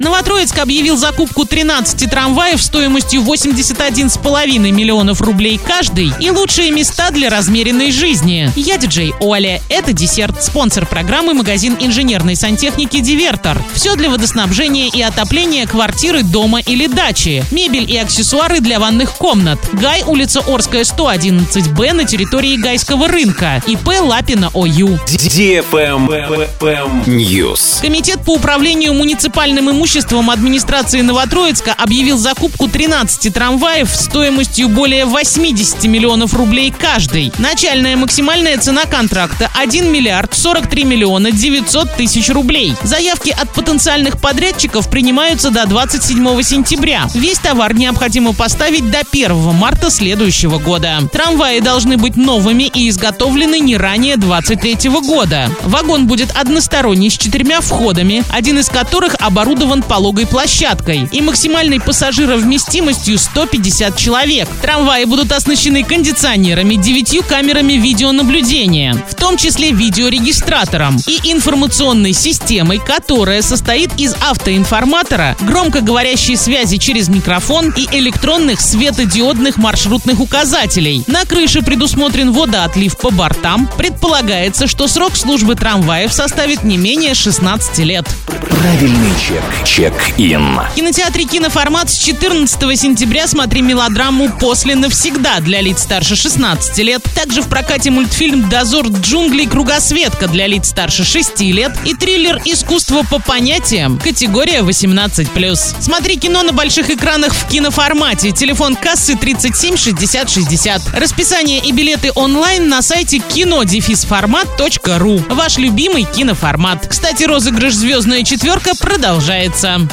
Новотроицк объявил закупку 13 трамваев стоимостью 81,5 миллионов рублей каждый и лучшие места для размеренной жизни. Я диджей Оля. Это десерт. Спонсор программы магазин инженерной сантехники «Дивертор». Все для водоснабжения и отопления квартиры, дома или дачи. Мебель и аксессуары для ванных комнат. Гай, улица Орская, 111Б на территории Гайского рынка. ИП Лапина ОЮ. Комитет по управлению муниципальным имуществом имуществом администрации Новотроицка объявил закупку 13 трамваев стоимостью более 80 миллионов рублей каждый. Начальная максимальная цена контракта 1 миллиард 43 миллиона 900 тысяч рублей. Заявки от потенциальных подрядчиков принимаются до 27 сентября. Весь товар необходимо поставить до 1 марта следующего года. Трамваи должны быть новыми и изготовлены не ранее 23 года. Вагон будет односторонний с четырьмя входами, один из которых оборудован оборудован пологой площадкой и максимальной пассажировместимостью 150 человек. Трамваи будут оснащены кондиционерами, девятью камерами видеонаблюдения, в том числе видеорегистратором и информационной системой, которая состоит из автоинформатора, громкоговорящей связи через микрофон и электронных светодиодных маршрутных указателей. На крыше предусмотрен водоотлив по бортам. Предполагается, что срок службы трамваев составит не менее 16 лет. Правильный чек. Чек-ин. В кинотеатре «Киноформат» с 14 сентября смотри мелодраму «После навсегда» для лиц старше 16 лет. Также в прокате мультфильм «Дозор джунглей. Кругосветка» для лиц старше 6 лет и триллер «Искусство по понятиям» категория 18+. Смотри кино на больших экранах в киноформате. Телефон кассы 37 60 60. Расписание и билеты онлайн на сайте кинодефисформат.ру. Ваш любимый киноформат. Кстати, розыгрыш «Звездная четверка» продолжается нравится.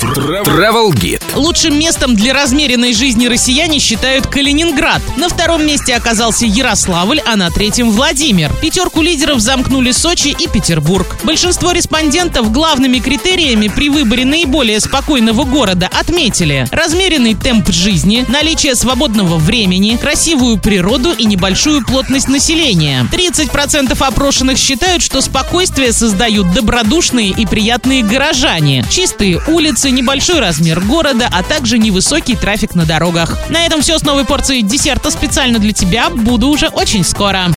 Travel Guide. Лучшим местом для размеренной жизни россияне считают Калининград. На втором месте оказался Ярославль, а на третьем Владимир. Пятерку лидеров замкнули Сочи и Петербург. Большинство респондентов главными критериями при выборе наиболее спокойного города отметили размеренный темп жизни, наличие свободного времени, красивую природу и небольшую плотность населения. 30% опрошенных считают, что спокойствие создают добродушные и приятные горожане, чистые улицы, небольшой размер города, а также невысокий трафик на дорогах. На этом все с новой порцией десерта специально для тебя. Буду уже очень скоро.